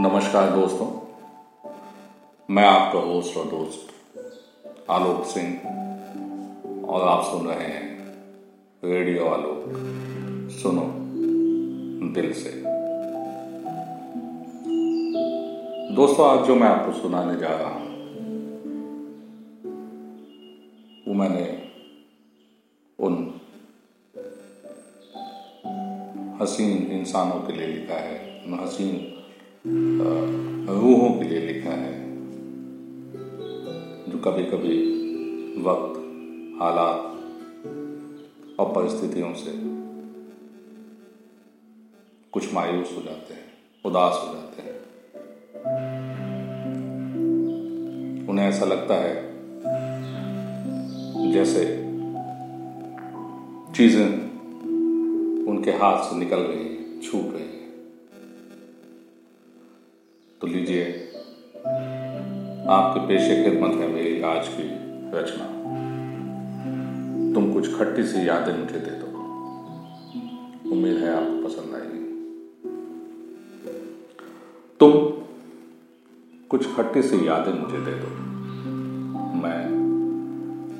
नमस्कार दोस्तों। मैं आपका होस्ट और दोस्त आलोक सिंह और आप सुन रहे हैं रेडियो आलोक। सुनो, दिल से। दोस्तों, आज जो मैं आपको सुनाने जा रहा हूँ, वो मैंने उन हसीन इंसानों के लिए लिखा है, उन हसीन रूहों के लिए लिखा है, जो कभी कभी वक्त, हालात और परिस्थितियों से कुछ मायूस हो जाते हैं, उदास हो जाते हैं। उन्हें ऐसा लगता है जैसे चीज़ें उनके हाथ से निकल रही छूट रही तो लीजिए, आपके पेशे खिदमत है मेरी आज की रचना। तुम कुछ खट्टी सी यादें मुझे दे दो। उम्मीद है आपको पसंद आएगी। तुम कुछ खट्टी सी यादें मुझे दे दो। मैं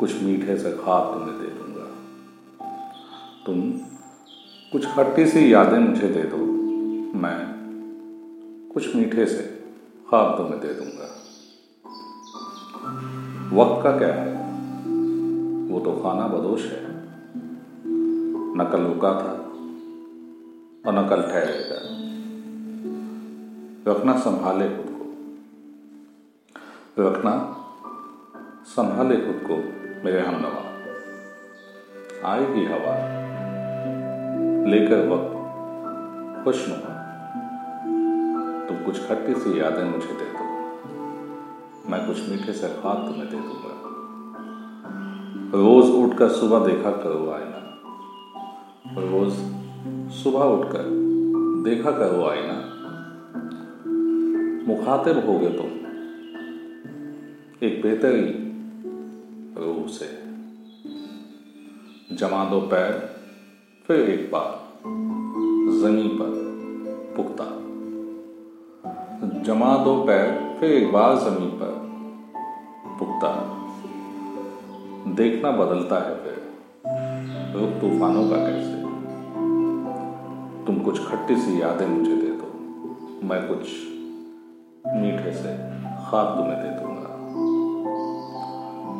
कुछ मीठे से खाब तुम्हें दे दूँगा। तुम कुछ खट्टी सी यादें मुझे दे दो। मैं कुछ मीठे से ख्वाब मैं दे दूँगा। वक्त का क्या है? वो तो खाना बदोश है। न कल रुका था और न कल ठहरेगा रखना संभाले खुद को। रखना संभाले खुद को, मेरे हम हमनवा। आएगी हवा। लेकर वक्त खुशनुमा तुम कुछ खट्टी सी यादें मुझे दे दो। मैं कुछ मीठे से ख्वाब तुम्हें दे दूँगा। रोज उठकर सुबह देखा करो आईना। रोज सुबह उठकर देखा करो आईना। मुखातिब हो गए तुम। एक बेहतरी रूह से। जमा दो पैर, फिर एक बार ज़मीन पर पुख्ता जमा दो पैर, फिर एक बार ज़मीन पर। पुख्ता। देखना बदलता है फिर। रुख तूफानों का कैसे? तुम कुछ खट्टी सी यादें मुझे दे दो। मैं कुछ मीठे से ख्वाब तुम्हें दे दूँगा।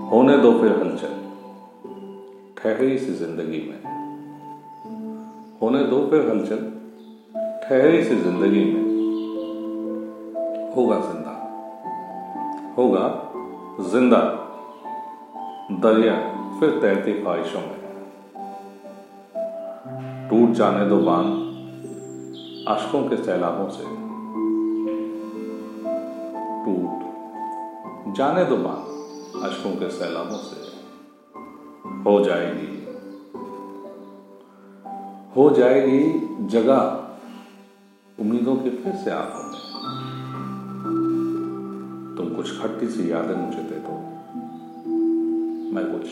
होने दो फिर हलचल। ठहरी सी ज़िंदगी में। होने दो फिर हलचल। ठहरी सी ज़िंदगी में। होगा ज़िंदा। होगा ज़िंदा। दरिया, फिर तैरती ख्वाहिशों में। टूट जाने दो बाँध, अशकों के सैलाबों से। टूट जाने दो बाँध, अशकों के सैलाबों से। हो जाएगी। हो जाएगी जगह, उम्मीदों की फिर से आँखों में। तुम कुछ खट्टी सी यादें मुझे दे दो। मैं कुछ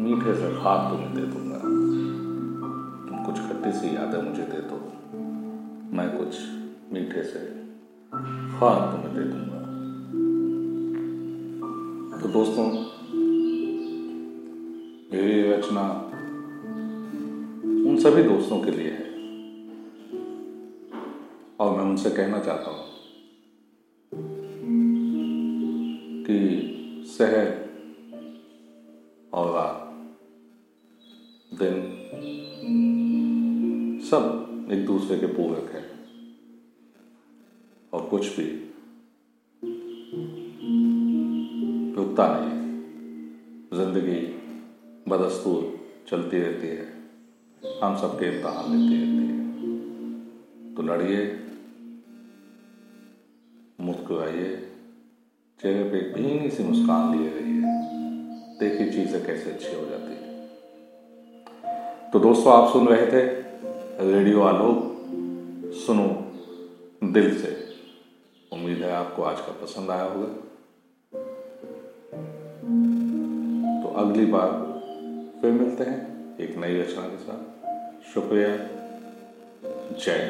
मीठे से खाब तुम्हें दे दूँगा। तुम कुछ खट्टी सी यादें मुझे दे दो। मैं कुछ मीठे से खाब तुम्हें दे दूँगा। तो दोस्तों, मेरी रचना उन सभी दोस्तों के लिए है। और मैं उनसे कहना चाहता हूँ कि और रात, दिन, सब एक दूसरे के पूरक है। और कुछ भी रुकता नहीं ज़िंदगी बदस्तूर चलती रहती है। हम सबके इम्तहान लेती रहती है। तो लड़िए, मुस्कुराइए। चेहरे पे एक भीनी सी मुस्कान लिए रही है। देखिए चीज़ें कैसे अच्छी हो जाती है। तो दोस्तों, आप सुन रहे थे रेडियो आलोक। सुनो दिल से। उम्मीद है आपको आज का पसंद आया होगा। तो अगली बार फिर मिलते हैं एक नई रचना के साथ। शुक्रिया। जय